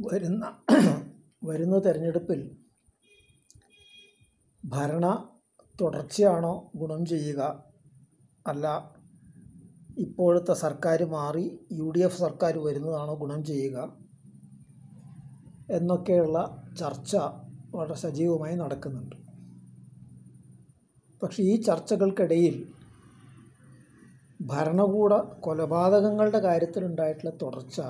വരുന്ന വരുന്ന തെരഞ്ഞെടുപ്പിൽ ഭരണ തുടർച്ചയാണോ ഗുണം ചെയ്യുക? അല്ല ഇപ്പോഴത്തെ സർക്കാർ മാറി യു ഡി എഫ് സർക്കാർ വരുന്നതാണോ ഗുണം ചെയ്യുക? എന്നൊക്കെയുള്ള ചർച്ച വളരെ സജീവമായി നടക്കുന്നുണ്ട്. പക്ഷേ ഈ ചർച്ചകൾക്കിടയിൽ ഭരണകൂട കൊലപാതകങ്ങളുടെ കാര്യത്തിലുണ്ടായിട്ടുള്ള തുടർച്ച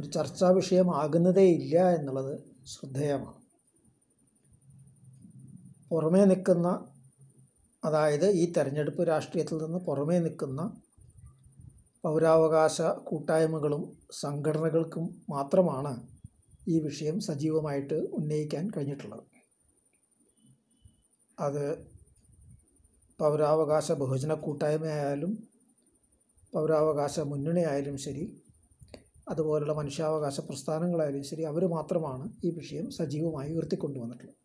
ഒരു ചർച്ചാ വിഷയമാകുന്നതേ ഇല്ല എന്നുള്ളത് ശ്രദ്ധേയമാണ്. പുറമേ നിൽക്കുന്ന അതായത് ഈ തെരഞ്ഞെടുപ്പ് രാഷ്ട്രീയത്തിൽ നിന്ന് പുറമേ നിൽക്കുന്ന പൗരാവകാശ കൂട്ടായ്മകളും സംഘടനകൾക്കും മാത്രമാണ് ഈ വിഷയം സജീവമായിട്ട് ഉന്നയിക്കാൻ കഴിഞ്ഞിട്ടുള്ളത്. അത് പൗരാവകാശ ബഹുജന കൂട്ടായ്മയായാലും പൗരാവകാശ മുന്നണിയായാലും ശരി അതുപോലുള്ള മനുഷ്യാവകാശ പ്രസ്ഥാനങ്ങളായാലും ശരി അവർ മാത്രമാണ് ഈ വിഷയം സജീവമായി ഉയർത്തിക്കൊണ്ടുവന്നിട്ടുള്ളത്.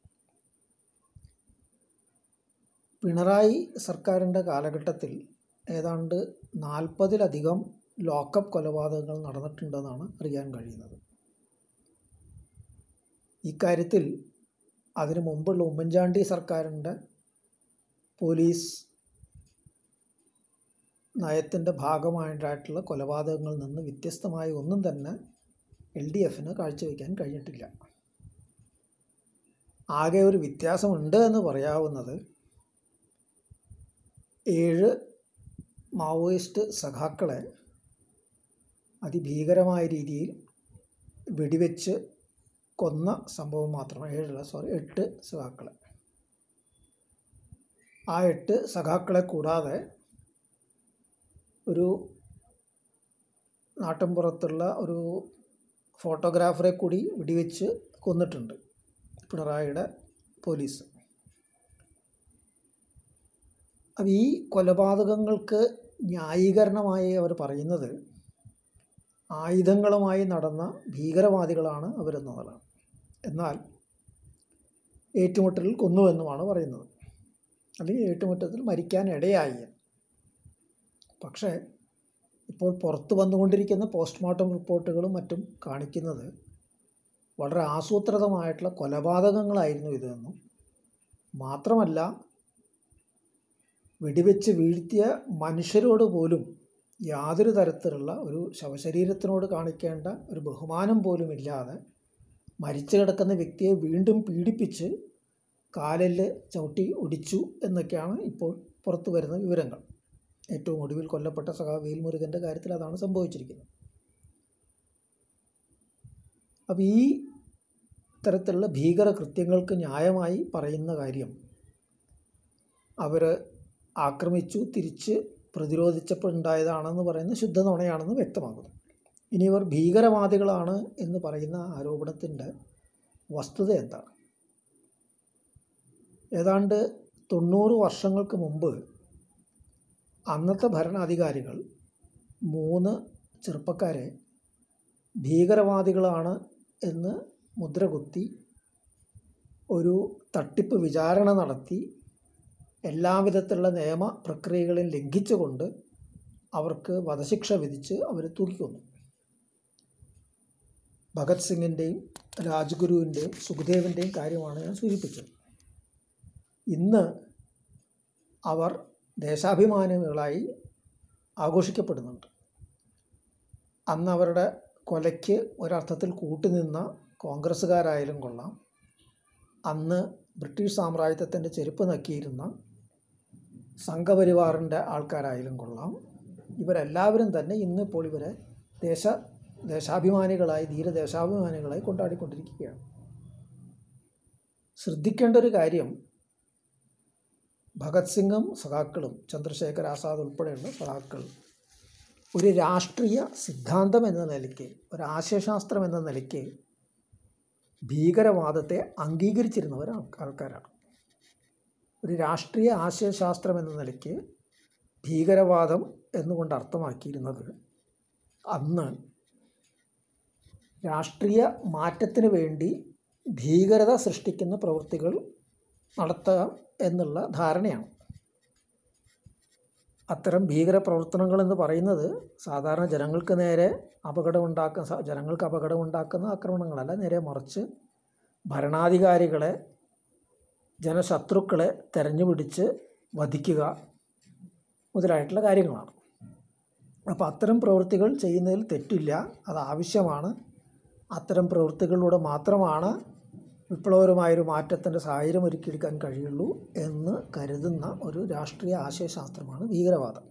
പിണറായി സർക്കാരിന്റെ കാലഘട്ടത്തിൽ ഏതാണ്ട് നാൽപ്പതിലധികം ലോക്കപ്പ് കൊലപാതകങ്ങൾ നടന്നിട്ടുണ്ടെന്നാണ് അറിയാൻ കഴിയുന്നത്. ഇക്കാര്യത്തിൽ അതിനു മുമ്പുള്ള ഉമ്മൻചാണ്ടി സർക്കാരിന്റെ പോലീസ് നയത്തിന്റെ ഭാഗമായിട്ടുള്ള കൊലപാതകങ്ങളിൽ നിന്ന് വ്യത്യസ്തമായ ഒന്നും തന്നെ എൽ ഡി എഫിന് കാഴ്ചവെക്കാൻ കഴിഞ്ഞിട്ടില്ല. ആകെ ഒരു വ്യത്യാസമുണ്ട് എന്ന് പറയാവുന്നത് ഏഴ് മാവോയിസ്റ്റ് സഖാക്കളെ അതിഭീകരമായ രീതിയിൽ വെടിവെച്ച് കൊന്ന സംഭവം മാത്രമാണ് ഏഴല്ല സോറി എട്ട് സഖാക്കളെ. ആ എട്ട് സഖാക്കളെ കൂടാതെ ഒരു നാട്ടിൻപുറത്തുള്ള ഒരു ഫോട്ടോഗ്രാഫറെ കൂടി വെടിവെച്ച് കൊന്നിട്ടുണ്ട് പിണറായിയുടെ പോലീസ്. അപ്പം ഈ കൊലപാതകങ്ങൾക്ക് ന്യായീകരണമായി അവർ പറയുന്നത് ആയുധങ്ങളുമായി നടന്ന ഭീകരവാദികളാണ് അവരെന്നതാണ്. എന്നാൽ ഏറ്റുമുട്ടലിൽ കൊന്നുവെന്നുമാണ് പറയുന്നത്. അല്ലെങ്കിൽ ഏറ്റുമുട്ടത്തിൽ മരിക്കാൻ ഇടയായി പക്ഷേ ഇപ്പോൾ പുറത്തു വന്നുകൊണ്ടിരിക്കുന്ന പോസ്റ്റ്മോർട്ടം റിപ്പോർട്ടുകളും മറ്റും കാണിക്കുന്നത് വളരെ ആസൂത്രിതമായിട്ടുള്ള കൊലപാതകങ്ങളായിരുന്നു ഇതെന്നും. മാത്രമല്ല വെടിവെച്ച് വീഴ്ത്തിയ മനുഷ്യരോട് പോലും യാതൊരു തരത്തിലുള്ള ഒരു ശവശരീരത്തിനോട് കാണിക്കേണ്ട ഒരു ബഹുമാനം പോലും ഇല്ലാതെ മരിച്ചു കിടക്കുന്ന വ്യക്തിയെ വീണ്ടും പീഡിപ്പിച്ച് കാലിൽ ചവിട്ടി ഒടിച്ചു എന്നൊക്കെയാണ് ഇപ്പോൾ പുറത്തു വരുന്ന വിവരങ്ങൾ. ഏറ്റവും ഒടുവിൽ കൊല്ലപ്പെട്ട സഹ വേൽമുരുകന്റെ കാര്യത്തിൽ അതാണ് സംഭവിച്ചിരിക്കുന്നത്. അപ്പോൾ ഈ തരത്തിലുള്ള ഭീകര കൃത്യങ്ങൾക്ക് ന്യായമായി പറയുന്ന കാര്യം അവർ ആക്രമിച്ചു തിരിച്ച് പ്രതിരോധിച്ചപ്പോഴുണ്ടായതാണെന്ന് പറയുന്ന ശുദ്ധ നുണയാണെന്ന് വ്യക്തമാകുന്നു ഇനി ഇവർ ഭീകരവാദികളാണ് എന്ന് പറയുന്ന ആരോപണത്തിന്റെ വസ്തുത എന്താണ്? ഏതാണ്ട് തൊണ്ണൂറ് വർഷങ്ങൾക്ക് മുമ്പ് അന്നത്തെ ഭരണാധികാരികൾ മൂന്ന് ചെറുപ്പക്കാരെ ഭീകരവാദികളാണ് എന്ന് മുദ്രകുത്തി ഒരു തട്ടിപ്പ് വിചാരണ നടത്തി എല്ലാവിധത്തിലുള്ള നിയമ പ്രക്രിയകളും ലംഘിച്ചുകൊണ്ട് അവർക്ക് വധശിക്ഷ വിധിച്ച് അവർ തൂക്കിക്കൊന്നു. ഭഗത് സിംഗിന്റെയും രാജ്ഗുരുവിന്റെയും സുഖദേവിന്റെയും കാര്യമാണ് ഞാൻ സൂചിപ്പിച്ചത്. ഇന്ന് അവർ ദേശാഭിമാനികളായി ആഘോഷിക്കപ്പെടുന്നുണ്ട്. അന്ന് അവരുടെ കൊലയ്ക്ക് ഒരർത്ഥത്തിൽ കൂട്ടുനിന്ന കോൺഗ്രസ്സുകാരായാലും കൊള്ളാം. അന്ന് ബ്രിട്ടീഷ് സാമ്രാജ്യത്തിന്റെ ചെരുപ്പ് നക്കിയിരുന്ന സംഘപരിവാറിന്റെ ആൾക്കാരായാലും കൊള്ളാം. ഇവരെല്ലാവരും തന്നെ ഇന്നിപ്പോൾ ഇവരെ ദേശ ദേശാഭിമാനികളായി ധീരദേശാഭിമാനികളായി കൊണ്ടാടിക്കൊണ്ടിരിക്കുകയാണ്. ശ്രദ്ധിക്കേണ്ട ഒരു കാര്യം ഭഗത് സിംഗും സഖാക്കളും ചന്ദ്രശേഖർ ആസാദ് ഉൾപ്പെടെയുള്ള സഖാക്കൾ. ഒരു രാഷ്ട്രീയ സിദ്ധാന്തം എന്ന നിലയ്ക്ക് ഒരു ആശയശാസ്ത്രം എന്ന നിലയ്ക്ക് ഭീകരവാദത്തെ അംഗീകരിച്ചിരുന്നവർ ആൾക്കാരാണ്. ഒരു രാഷ്ട്രീയ ആശയശാസ്ത്രം എന്ന നിലയ്ക്ക് ഭീകരവാദം എന്നുകൊണ്ട് അർത്ഥമാക്കിയിരുന്നത് അന്ന് രാഷ്ട്രീയ മാറ്റത്തിന് വേണ്ടി ഭീകരത സൃഷ്ടിക്കുന്ന പ്രവൃത്തികൾ നടത്തുക എന്നുള്ള ധാരണയാണ്. അത്തരം ഭീകര പ്രവർത്തനങ്ങൾ എന്ന് പറയുന്നത് സാധാരണ ജനങ്ങൾക്ക് നേരെ അപകടമുണ്ടാക്കുന്ന ജനങ്ങൾക്ക് അപകടമുണ്ടാക്കുന്ന ആക്രമണങ്ങളല്ല. നേരെ മറിച്ച് ഭരണാധികാരികളെ ജനശത്രുക്കളെ തെരഞ്ഞുപിടിച്ച് വധിക്കുക മുതലായിട്ടുള്ള കാര്യങ്ങളാണ്. അപ്പോൾ അത്തരം പ്രവൃത്തികൾ ചെയ്യുന്നതിൽ തെറ്റില്ല. അത് ആവശ്യമാണ്. അത്തരം പ്രവൃത്തികളിലൂടെ മാത്രമാണ് വിപ്ലവകരമായൊരു മാറ്റത്തിന്റെ സാഹചര്യം ഒരുക്കിയെടുക്കാൻ കഴിയുള്ളൂ എന്ന് കരുതുന്ന ഒരു രാഷ്ട്രീയ ആശയശാസ്ത്രമാണ് ഭീകരവാദം.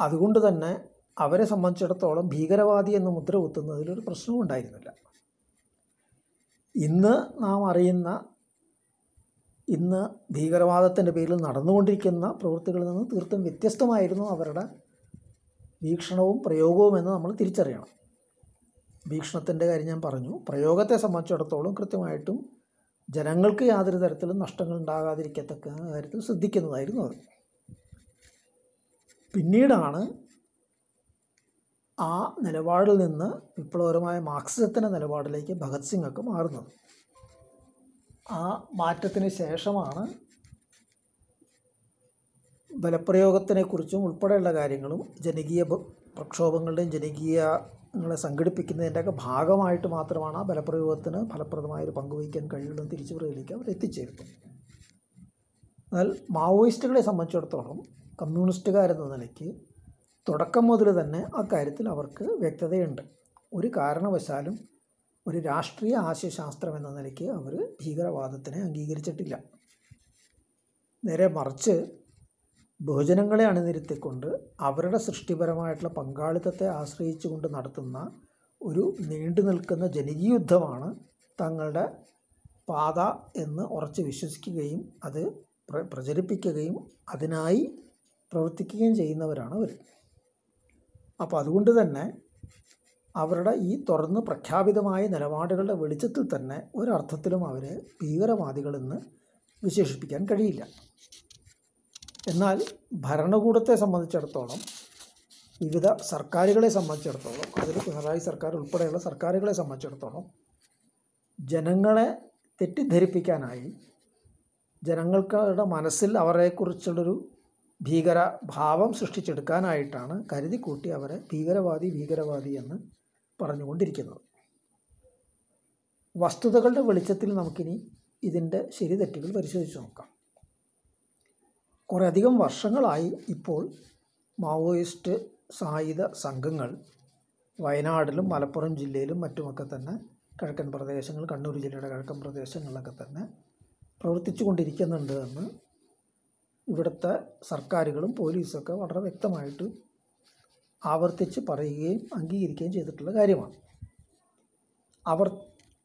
അതുകൊണ്ട് തന്നെ അവരെ സംബന്ധിച്ചിടത്തോളം ഭീകരവാദി എന്ന മുദ്ര കുത്തുന്നതിലൊരു പ്രശ്നവും ഉണ്ടായിരുന്നില്ല. ഇന്ന് നാം അറിയുന്ന ഇന്ന് ഭീകരവാദത്തിന്റെ പേരിൽ നടന്നുകൊണ്ടിരിക്കുന്ന പ്രവൃത്തികളിൽ നിന്ന് തീർത്തും വ്യത്യസ്തമായിരുന്നു അവരുടെ വീക്ഷണവും പ്രയോഗവും എന്ന് നമ്മൾ തിരിച്ചറിയണം. വീക്ഷണത്തിന്റെ കാര്യം ഞാൻ പറഞ്ഞു. പ്രയോഗത്തെ സംബന്ധിച്ചിടത്തോളം കൃത്യമായിട്ടും ജനങ്ങൾക്ക് യാതൊരു തരത്തിലും നഷ്ടങ്ങൾ ഉണ്ടാകാതിരിക്കത്തക്ക കാര്യത്തിൽ ശ്രദ്ധിക്കുന്നതായിരുന്നു അത്. പിന്നീടാണ് ആ നിലപാടിൽ നിന്ന് വിപ്ലവകരമായ മാർക്സിസത്തിന്റെ നിലപാടിലേക്ക് ഭഗത് സിംഗ് ഒക്കെ മാറുന്നത്. ആ മാറ്റത്തിന് ശേഷമാണ് ബലപ്രയോഗത്തിനെക്കുറിച്ചും ഉൾപ്പെടെയുള്ള കാര്യങ്ങളും ജനകീയ പ്രക്ഷോഭങ്ങളുടെയും പ്രക്ഷോഭങ്ങളുടെയും ജനകീയങ്ങളെ സംഘടിപ്പിക്കുന്നതിന്റെയൊക്കെ ഭാഗമായിട്ട് മാത്രമാണ് ആ ബലപ്രയോഗത്തിന് ഫലപ്രദമായ ഒരു പങ്ക് വഹിക്കാൻ കഴിയുള്ളൂ എന്ന് തിരിച്ചുപറയിലേക്ക് അവർ എത്തിച്ചേരുന്നു. എന്നാൽ മാവോയിസ്റ്റുകളെ സംബന്ധിച്ചിടത്തോളം കമ്മ്യൂണിസ്റ്റുകാരെന്ന നിലയ്ക്ക് തുടക്കം മുതൽ തന്നെ അക്കാര്യത്തിൽ അവർക്ക് വ്യക്തതയുണ്ട്. ഒരു കാരണവശാലും ഒരു രാഷ്ട്രീയ ആശയശാസ്ത്രം എന്ന നിലയ്ക്ക് അവർ ഭീകരവാദത്തിനെ അംഗീകരിച്ചിട്ടില്ല. നേരെ മറിച്ച് ബഹുജനങ്ങളെ അണിനിരത്തിക്കൊണ്ട് അവരുടെ സൃഷ്ടിപരമായിട്ടുള്ള പങ്കാളിത്തത്തെ ആശ്രയിച്ചുകൊണ്ട് നടത്തുന്ന ഒരു നീണ്ടു നിൽക്കുന്ന ജനകീയുദ്ധമാണ് തങ്ങളുടെ പാത എന്ന് ഉറച്ച് വിശ്വസിക്കുകയും അത് പ്ര പ്രചരിപ്പിക്കുകയും അതിനായി പ്രവർത്തിക്കുകയും ചെയ്യുന്നവരാണ് അവർ അപ്പോൾ അതുകൊണ്ട് തന്നെ അവരുടെ ഈ തുറന്ന് പ്രഖ്യാപിതമായ നിലപാടുകളുടെ വെളിച്ചത്തിൽ തന്നെ ഒരർത്ഥത്തിലും അവരെ ഭീകരവാദികളെന്ന് വിശേഷിപ്പിക്കാൻ കഴിയില്ല. എന്നാൽ ഭരണകൂടത്തെ സംബന്ധിച്ചിടത്തോളം വിവിധ സർക്കാരുകളെ സംബന്ധിച്ചിടത്തോളം അതിൽ പിണറായി സർക്കാർ ഉൾപ്പെടെയുള്ള സർക്കാരുകളെ സംബന്ധിച്ചിടത്തോളം ജനങ്ങളെ തെറ്റിദ്ധരിപ്പിക്കാനായി ജനങ്ങൾക്കവരുടെ മനസ്സിൽ അവരെക്കുറിച്ചുള്ളൊരു ഭീകര ഭാവം സൃഷ്ടിച്ചെടുക്കാനായിട്ടാണ് കരുതിക്കൂട്ടി അവരെ ഭീകരവാദി ഭീകരവാദി എന്ന് പറഞ്ഞുകൊണ്ടിരിക്കുന്നത്. വസ്തുതകളുടെ വെളിച്ചത്തിൽ നമുക്കിനി ഇതിന്റെ ശരി തെറ്റുകൾ പരിശോധിച്ച് നോക്കാം. കുറേയധികം വർഷങ്ങളായി ഇപ്പോൾ മാവോയിസ്റ്റ് സായുധ സംഘങ്ങൾ വയനാടിലും മലപ്പുറം ജില്ലയിലും മറ്റുമൊക്കെ തന്നെ കിഴക്കൻ പ്രദേശങ്ങൾ കണ്ണൂർ ജില്ലയുടെ കിഴക്കൻ പ്രദേശങ്ങളിലൊക്കെ തന്നെ പ്രവർത്തിച്ചു കൊണ്ടിരിക്കുന്നുണ്ട് എന്ന് ഇവിടുത്തെ സർക്കാരുകളും പോലീസൊക്കെ വളരെ വ്യക്തമായിട്ട് ആവർത്തിച്ച് പറയുകയും അംഗീകരിക്കുകയും ചെയ്തിട്ടുള്ള കാര്യമാണ്. അവർ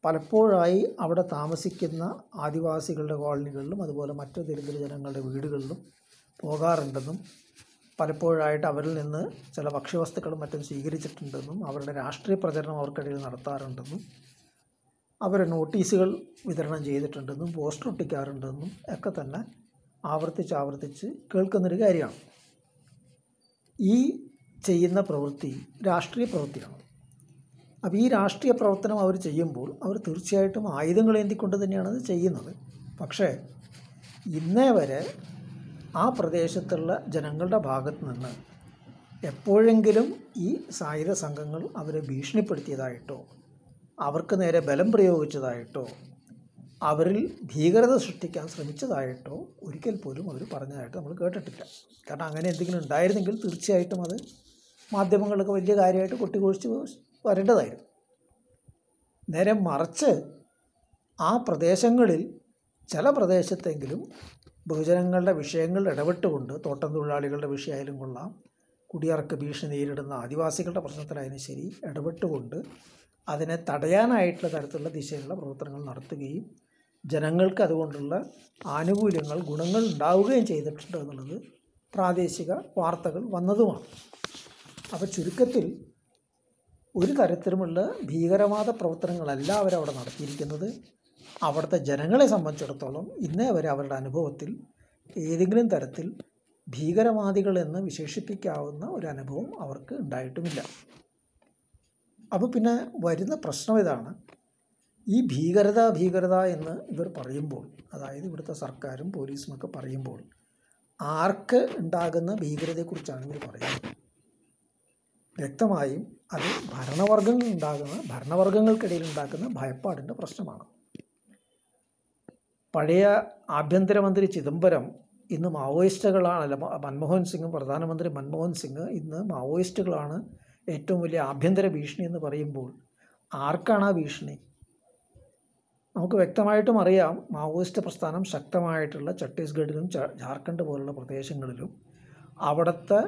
പലപ്പോഴായി അവിടെ താമസിക്കുന്ന ആദിവാസികളുടെ കോളനികളിലും അതുപോലെ മറ്റു ദരിദ്ര ജനങ്ങളുടെ വീടുകളിലും പോകാറുണ്ടെന്നും പലപ്പോഴായിട്ട് അവരിൽ നിന്ന് ചില ഭക്ഷ്യവസ്തുക്കളും മറ്റും സ്വീകരിച്ചിട്ടുണ്ടെന്നും അവരുടെ രാഷ്ട്രീയ പ്രചരണം അവർക്കിടയിൽ നടത്താറുണ്ടെന്നും അവർ നോട്ടീസുകൾ വിതരണം ചെയ്തിട്ടുണ്ടെന്നും പോസ്റ്റർ ഒട്ടിക്കാറുണ്ടെന്നും ഒക്കെ തന്നെ ആവർത്തിച്ച് ആവർത്തിച്ച് കേൾക്കുന്നൊരു കാര്യമാണ്. ഈ ചെയ്യുന്ന പ്രവൃത്തി രാഷ്ട്രീയ പ്രവൃത്തിയാണ്. അപ്പോൾ ഈ രാഷ്ട്രീയ പ്രവർത്തനം അവർ ചെയ്യുമ്പോൾ അവർ തീർച്ചയായിട്ടും ആയുധങ്ങൾ എന്തിക്കൊണ്ട് തന്നെയാണ് അത് ചെയ്യുന്നത്. പക്ഷേ ഇന്നേ വരെ ആ പ്രദേശത്തുള്ള ജനങ്ങളുടെ ഭാഗത്ത് നിന്ന് എപ്പോഴെങ്കിലും ഈ സായുധ സംഘങ്ങൾ അവരെ ഭീഷണിപ്പെടുത്തിയതായിട്ടോ അവർക്ക് നേരെ ബലം പ്രയോഗിച്ചതായിട്ടോ അവരിൽ ഭീകരത സൃഷ്ടിക്കാൻ ശ്രമിച്ചതായിട്ടോ ഒരിക്കൽ പോലും അവർ പറഞ്ഞതായിട്ട് നമ്മൾ കേട്ടിട്ടില്ല. കാരണം അങ്ങനെ എന്തെങ്കിലും ഉണ്ടായിരുന്നെങ്കിൽ തീർച്ചയായിട്ടും അത് മാധ്യമങ്ങളൊക്കെ വലിയ കാര്യമായിട്ട് കൊട്ടിഘോഷിച്ച് വരേണ്ടതായിരുന്നു. നേരെ മറിച്ച് ആ പ്രദേശങ്ങളിൽ ചില പ്രദേശത്തെങ്കിലും ബഹുജനങ്ങളുടെ വിഷയങ്ങൾ ഇടപെട്ടുകൊണ്ട് തോട്ടം തൊഴിലാളികളുടെ വിഷയമായാലും കൊള്ളാം കുടിയറക്ക് ഭീഷണി നേരിടുന്ന ആദിവാസികളുടെ പ്രശ്നത്തിലായാലും ശരി ഇടപെട്ടുകൊണ്ട് അതിനെ തടയാനായിട്ടുള്ള തരത്തിലുള്ള ദിശയിലുള്ള പ്രവർത്തനങ്ങൾ നടത്തുകയും ജനങ്ങൾക്ക് അതുകൊണ്ടുള്ള ആനുകൂല്യങ്ങൾ ഗുണങ്ങൾ ഉണ്ടാവുകയും ചെയ്തിട്ടുണ്ട് എന്നുള്ളത് പ്രാദേശിക വാർത്തകൾ വന്നതുമാണ്. അപ്പോൾ ചുരുക്കത്തിൽ ഒരു തരത്തിലുമുള്ള ഭീകരവാദ പ്രവർത്തനങ്ങളല്ല അവരവിടെ നടത്തിയിരിക്കുന്നത്. അവിടുത്തെ ജനങ്ങളെ സംബന്ധിച്ചിടത്തോളം ഇന്നേ വരെ അവരുടെ അനുഭവത്തിൽ ഏതെങ്കിലും തരത്തിൽ ഭീകരവാദികൾ എന്ന് വിശേഷിപ്പിക്കാവുന്ന ഒരു അനുഭവം അവർക്ക് ഉണ്ടായിട്ടുമില്ല. അപ്പോൾ പിന്നെ വരുന്ന പ്രശ്നം ഇതാണ്. ഈ ഭീകരത ഭീകരത എന്ന് ഇവർ പറയുമ്പോൾ അതായത് ഇവിടുത്തെ സർക്കാരും പോലീസുമൊക്കെ പറയുമ്പോൾ ആർക്ക് ഉണ്ടാകുന്ന ഭീകരതയെക്കുറിച്ചാണ് ഇവർ പറയുന്നത്? വ്യക്തമായും അത് ഭരണവർഗങ്ങൾ ഉണ്ടാകുന്ന ഭരണവർഗങ്ങൾക്കിടയിൽ ഉണ്ടാക്കുന്ന ഭയപ്പാടിന്റെ പ്രശ്നമാണ്. പഴയ ആഭ്യന്തരമന്ത്രി ചിദംബരം ഇന്ന് മാവോയിസ്റ്റുകളാണ് അല്ല മൻമോഹൻ സിംഗ് പ്രധാനമന്ത്രി മൻമോഹൻ സിംഗ് ഇന്ന് മാവോയിസ്റ്റുകളാണ് ഏറ്റവും വലിയ ആഭ്യന്തര ഭീഷണി എന്ന് പറയുമ്പോൾ ആർക്കാണ് ആ ഭീഷണി? നമുക്ക് വ്യക്തമായിട്ടും അറിയാം മാവോയിസ്റ്റ് പ്രസ്ഥാനം ശക്തമായിട്ടുള്ള ഛത്തീസ്ഗഡിലും ജാർഖണ്ഡ് പോലുള്ള പ്രദേശങ്ങളിലും അവിടുത്തെ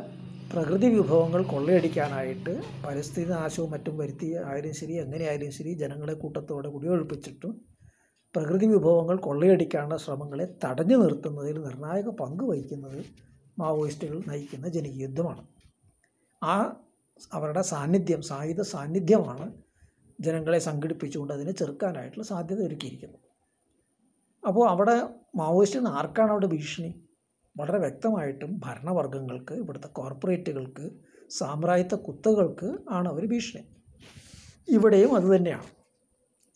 പ്രകൃതി വിഭവങ്ങൾ കൊള്ളയടിക്കാനായിട്ട് പരിസ്ഥിതി നാശവും മറ്റും വരുത്തി ആയാലും ശരി എങ്ങനെയായാലും ശരി ജനങ്ങളെ കൂട്ടത്തോടെ കുടിയൊഴിപ്പിച്ചിട്ടും പ്രകൃതി വിഭവങ്ങൾ കൊള്ളയടിക്കാനുള്ള ശ്രമങ്ങളെ തടഞ്ഞു നിർത്തുന്നതിൽ നിർണായക പങ്ക് വഹിക്കുന്നത് മാവോയിസ്റ്റുകൾ നയിക്കുന്ന ജനകീയ യുദ്ധമാണ്. ആ അവരുടെ സാന്നിധ്യം സായുധ സാന്നിധ്യമാണ് ജനങ്ങളെ സംഘടിപ്പിച്ചുകൊണ്ട് അതിനെ ചെറുക്കാനായിട്ടുള്ള സാധ്യത ഒരുക്കിയിരിക്കുന്നത്. അപ്പോൾ അവിടെ മാവോയിസ്റ്റിന് ആർക്കാണ് അവിടെ ഭീഷണി? വളരെ വ്യക്തമായിട്ടും ഭരണവർഗങ്ങൾക്ക് ഇവിടുത്തെ കോർപ്പറേറ്റുകൾക്ക് സാമ്രാജ്യത്വ കുത്തകൾക്ക് ആണ് അവർ ഭീഷണി. ഇവിടെയും അതുതന്നെയാണ്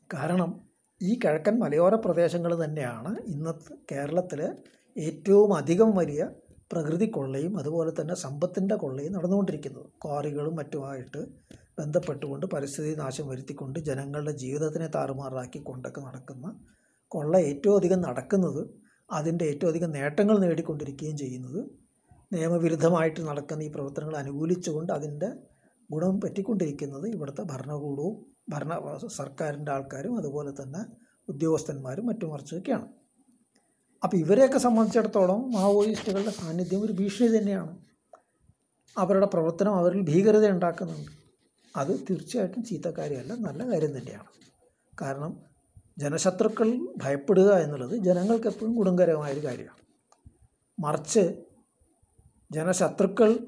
കാരണം ഈ കിഴക്കൻ മലയോര പ്രദേശങ്ങൾ തന്നെയാണ് ഇന്നത്തെ കേരളത്തിൽ ഏറ്റവും അധികം വലിയ പ്രകൃതി കൊള്ളയും അതുപോലെ തന്നെ സമ്പത്തിന്റെ കൊള്ളയും നടന്നുകൊണ്ടിരിക്കുന്നത്. ക്വാറികളും മറ്റുമായിട്ട് ബന്ധപ്പെട്ടുകൊണ്ട് പരിസ്ഥിതി നാശം വരുത്തിക്കൊണ്ട് ജനങ്ങളുടെ ജീവിതത്തിനെ താറുമാറാക്കി കൊണ്ടൊക്കെ നടക്കുന്ന കൊള്ള ഏറ്റവും അധികം നടക്കുന്നത് അതിന്റെ ഏറ്റവും അധികം നേട്ടങ്ങൾ നേടിക്കൊണ്ടിരിക്കുകയും ചെയ്യുന്നത്. നിയമവിരുദ്ധമായിട്ട് നടക്കുന്ന ഈ പ്രവർത്തനങ്ങൾ അനുകൂലിച്ചുകൊണ്ട് അതിന്റെ ഗുണം പറ്റിക്കൊണ്ടിരിക്കുന്നത് ഇവിടുത്തെ ഭരണകൂടവും ഭരണ സർക്കാരിന്റെ ആൾക്കാരും അതുപോലെ തന്നെ ഉദ്യോഗസ്ഥന്മാരും മറ്റു മറിച്ചൊക്കെയാണ് അപ്പോൾ ഇവരെയൊക്കെ സംബന്ധിച്ചിടത്തോളം മാവോയിസ്റ്റുകളുടെ സാന്നിധ്യം ഒരു ഭീഷണി തന്നെയാണ്. അവരുടെ പ്രവർത്തനം അവരിൽ ഭീകരത ഉണ്ടാക്കുന്നുണ്ട് അത് തീർച്ചയായിട്ടും ചീത്തക്കാരിയല്ല നല്ല കാര്യം തന്നെയാണ്. കാരണം ജനശത്രുക്കൾ ഭയപ്പെടുക എന്നുള്ളത് ജനങ്ങൾക്ക് എപ്പോഴും ഗുണകരമായൊരു കാര്യമാണ്. മറിച്ച് ജനശത്രുക്കൾ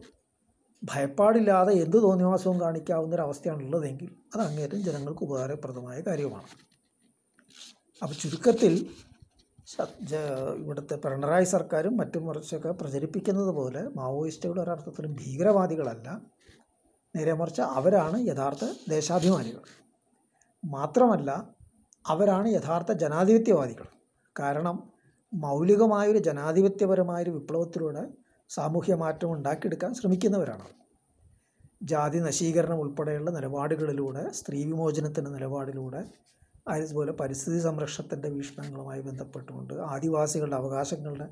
ഭയപ്പാടില്ലാതെ എന്ത് തോന്നിവാസവും കാണിക്കാവുന്ന ഒരു അവസ്ഥയാണുള്ളതെങ്കിൽ അത് അങ്ങേറ്റം ജനങ്ങൾക്ക് ഉപകാരപ്രദമായ കാര്യമാണ്. അപ്പോൾ ചുരുക്കത്തിൽ ഇവിടുത്തെ പിണറായി സർക്കാരും മറ്റും മറിച്ചൊക്കെ പ്രചരിപ്പിക്കുന്നത് പോലെ മാവോയിസ്റ്റുകൾ ഒരർത്ഥത്തിലും ഭീകരവാദികളല്ല. നേരെ മറിച്ച് അവരാണ് യഥാർത്ഥ ദേശാഭിമാനികൾ. മാത്രമല്ല അവരാണ് യഥാർത്ഥ ജനാധിപത്യവാദികൾ. കാരണം മൗലികമായൊരു ജനാധിപത്യപരമായൊരു വിപ്ലവത്തിലൂടെ സാമൂഹ്യ മാറ്റം ഉണ്ടാക്കിയെടുക്കാൻ ശ്രമിക്കുന്നവരാണ് ജാതി നശീകരണം ഉൾപ്പെടെയുള്ള നിലപാടുകളിലൂടെ സ്ത്രീ വിമോചനത്തിന്റെ നിലപാടിലൂടെ അതുപോലെ പരിസ്ഥിതി സംരക്ഷണത്തിന്റെ വീക്ഷണങ്ങളുമായി ബന്ധപ്പെട്ടുകൊണ്ട് ആദിവാസികളുടെ അവകാശങ്ങളുടെ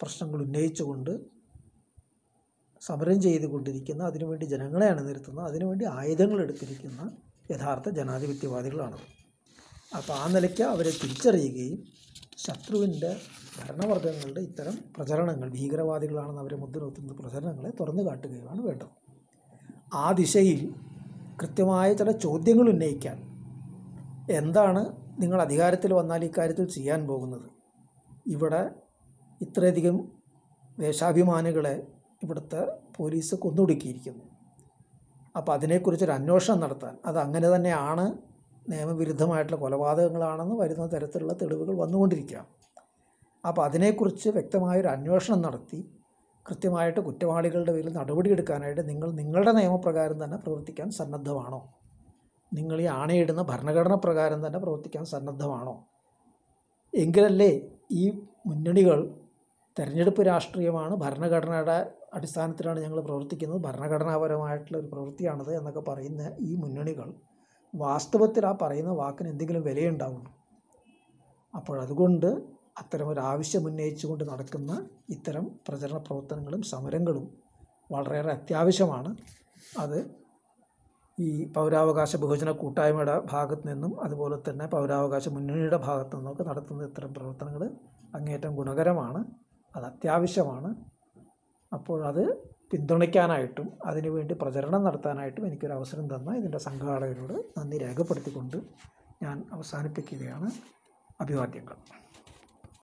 പ്രശ്നങ്ങൾ ഉന്നയിച്ചുകൊണ്ട് സമരം ചെയ്തുകൊണ്ടിരിക്കുന്ന അതിനുവേണ്ടി ജനങ്ങളെ അണിനിരത്തുന്ന അതിനുവേണ്ടി ആയുധങ്ങൾ എടുത്തിരിക്കുന്ന യഥാർത്ഥ ജനാധിപത്യവാദികളാണ് അപ്പോൾ ആ നിലയ്ക്ക് അവരെ തിരിച്ചറിയുകയും ശത്രുവിന്റെ ഭരണവർഗങ്ങളുടെ ഇത്തരം പ്രചരണങ്ങൾ ഭീകരവാദികളാണെന്ന് അവരെ മുദ്രകുത്തുന്ന പ്രചരണങ്ങളെ തുറന്നു കാട്ടുകയുമാണ് വേണ്ടത്. ആ ദിശയിൽ കൃത്യമായ ചില ചോദ്യങ്ങൾ ഉന്നയിക്കാൻ എന്താണ് നിങ്ങൾ അധികാരത്തിൽ വന്നാൽ ഇക്കാര്യത്തിൽ ചെയ്യാൻ പോകുന്നത്? ഇവിടെ ഇത്രയധികം ദേശാഭിമാനികളെ ഇവിടുത്തെ പോലീസ് കൊന്നൊടുക്കിയിരിക്കുന്നു. അപ്പോൾ അതിനെക്കുറിച്ചൊരു അന്വേഷണം നടത്താൻ അത് അങ്ങനെ തന്നെയാണ് നിയമവിരുദ്ധമായിട്ടുള്ള കൊലപാതകങ്ങളാണെന്ന് വരുന്ന തരത്തിലുള്ള തെളിവുകൾ വന്നുകൊണ്ടിരിക്കുകയാണ് അപ്പോൾ അതിനെക്കുറിച്ച് വ്യക്തമായൊരു അന്വേഷണം നടത്തി. കൃത്യമായിട്ട് കുറ്റവാളികളുടെ പേരിൽ നടപടിയെടുക്കാനായിട്ട് നിങ്ങൾ നിങ്ങളുടെ നിയമപ്രകാരം തന്നെ പ്രവർത്തിക്കാൻ സന്നദ്ധമാണോ? നിങ്ങൾ ഈ ആണയിടുന്ന ഭരണഘടന പ്രകാരം തന്നെ പ്രവർത്തിക്കാൻ സന്നദ്ധമാണോ? എങ്കിലല്ലേ ഈ മുന്നണികൾ തെരഞ്ഞെടുപ്പ് രാഷ്ട്രീയമാണ് ഭരണഘടനയുടെ അടിസ്ഥാനത്തിലാണ് ഞങ്ങൾ പ്രവർത്തിക്കുന്നത്. ഭരണഘടനാപരമായിട്ടുള്ള ഒരു പ്രവൃത്തിയാണത് എന്നൊക്കെ പറയുന്ന ഈ മുന്നണികൾ വാസ്തവത്തിൽ ആ പറയുന്ന വാക്കിന് എന്തെങ്കിലും വിലയുണ്ടാവുള്ളൂ അപ്പോൾ അതുകൊണ്ട് അത്തരം ഒരു ആവശ്യം ഉന്നയിച്ചുകൊണ്ട് നടക്കുന്ന ഇത്തരം പ്രചരണ പ്രവർത്തനങ്ങളും സമരങ്ങളും വളരെയേറെ അത്യാവശ്യമാണ്. അത് ഈ പൗരാവകാശ ബഹുജന കൂട്ടായ്മയുടെ ഭാഗത്ത് നിന്നും അതുപോലെ തന്നെ പൗരാവകാശ മുന്നണിയുടെ ഭാഗത്തു നിന്നൊക്കെ നടത്തുന്ന ഇത്തരം പ്രവർത്തനങ്ങൾ അങ്ങേയറ്റം ഗുണകരമാണ്. അത് അത്യാവശ്യമാണ്. അപ്പോൾ അത് പിന്തുണയ്ക്കാനായിട്ടും അതിനുവേണ്ടി പ്രചരണം നടത്താനായിട്ടും എനിക്കൊരു അവസരം തന്ന ഇതിന്റെ സംഘാടകരോട് നന്ദി രേഖപ്പെടുത്തിക്കൊണ്ട് ഞാൻ അവസാനിപ്പിക്കുകയാണ്. അഭിവാദ്യങ്ങൾ.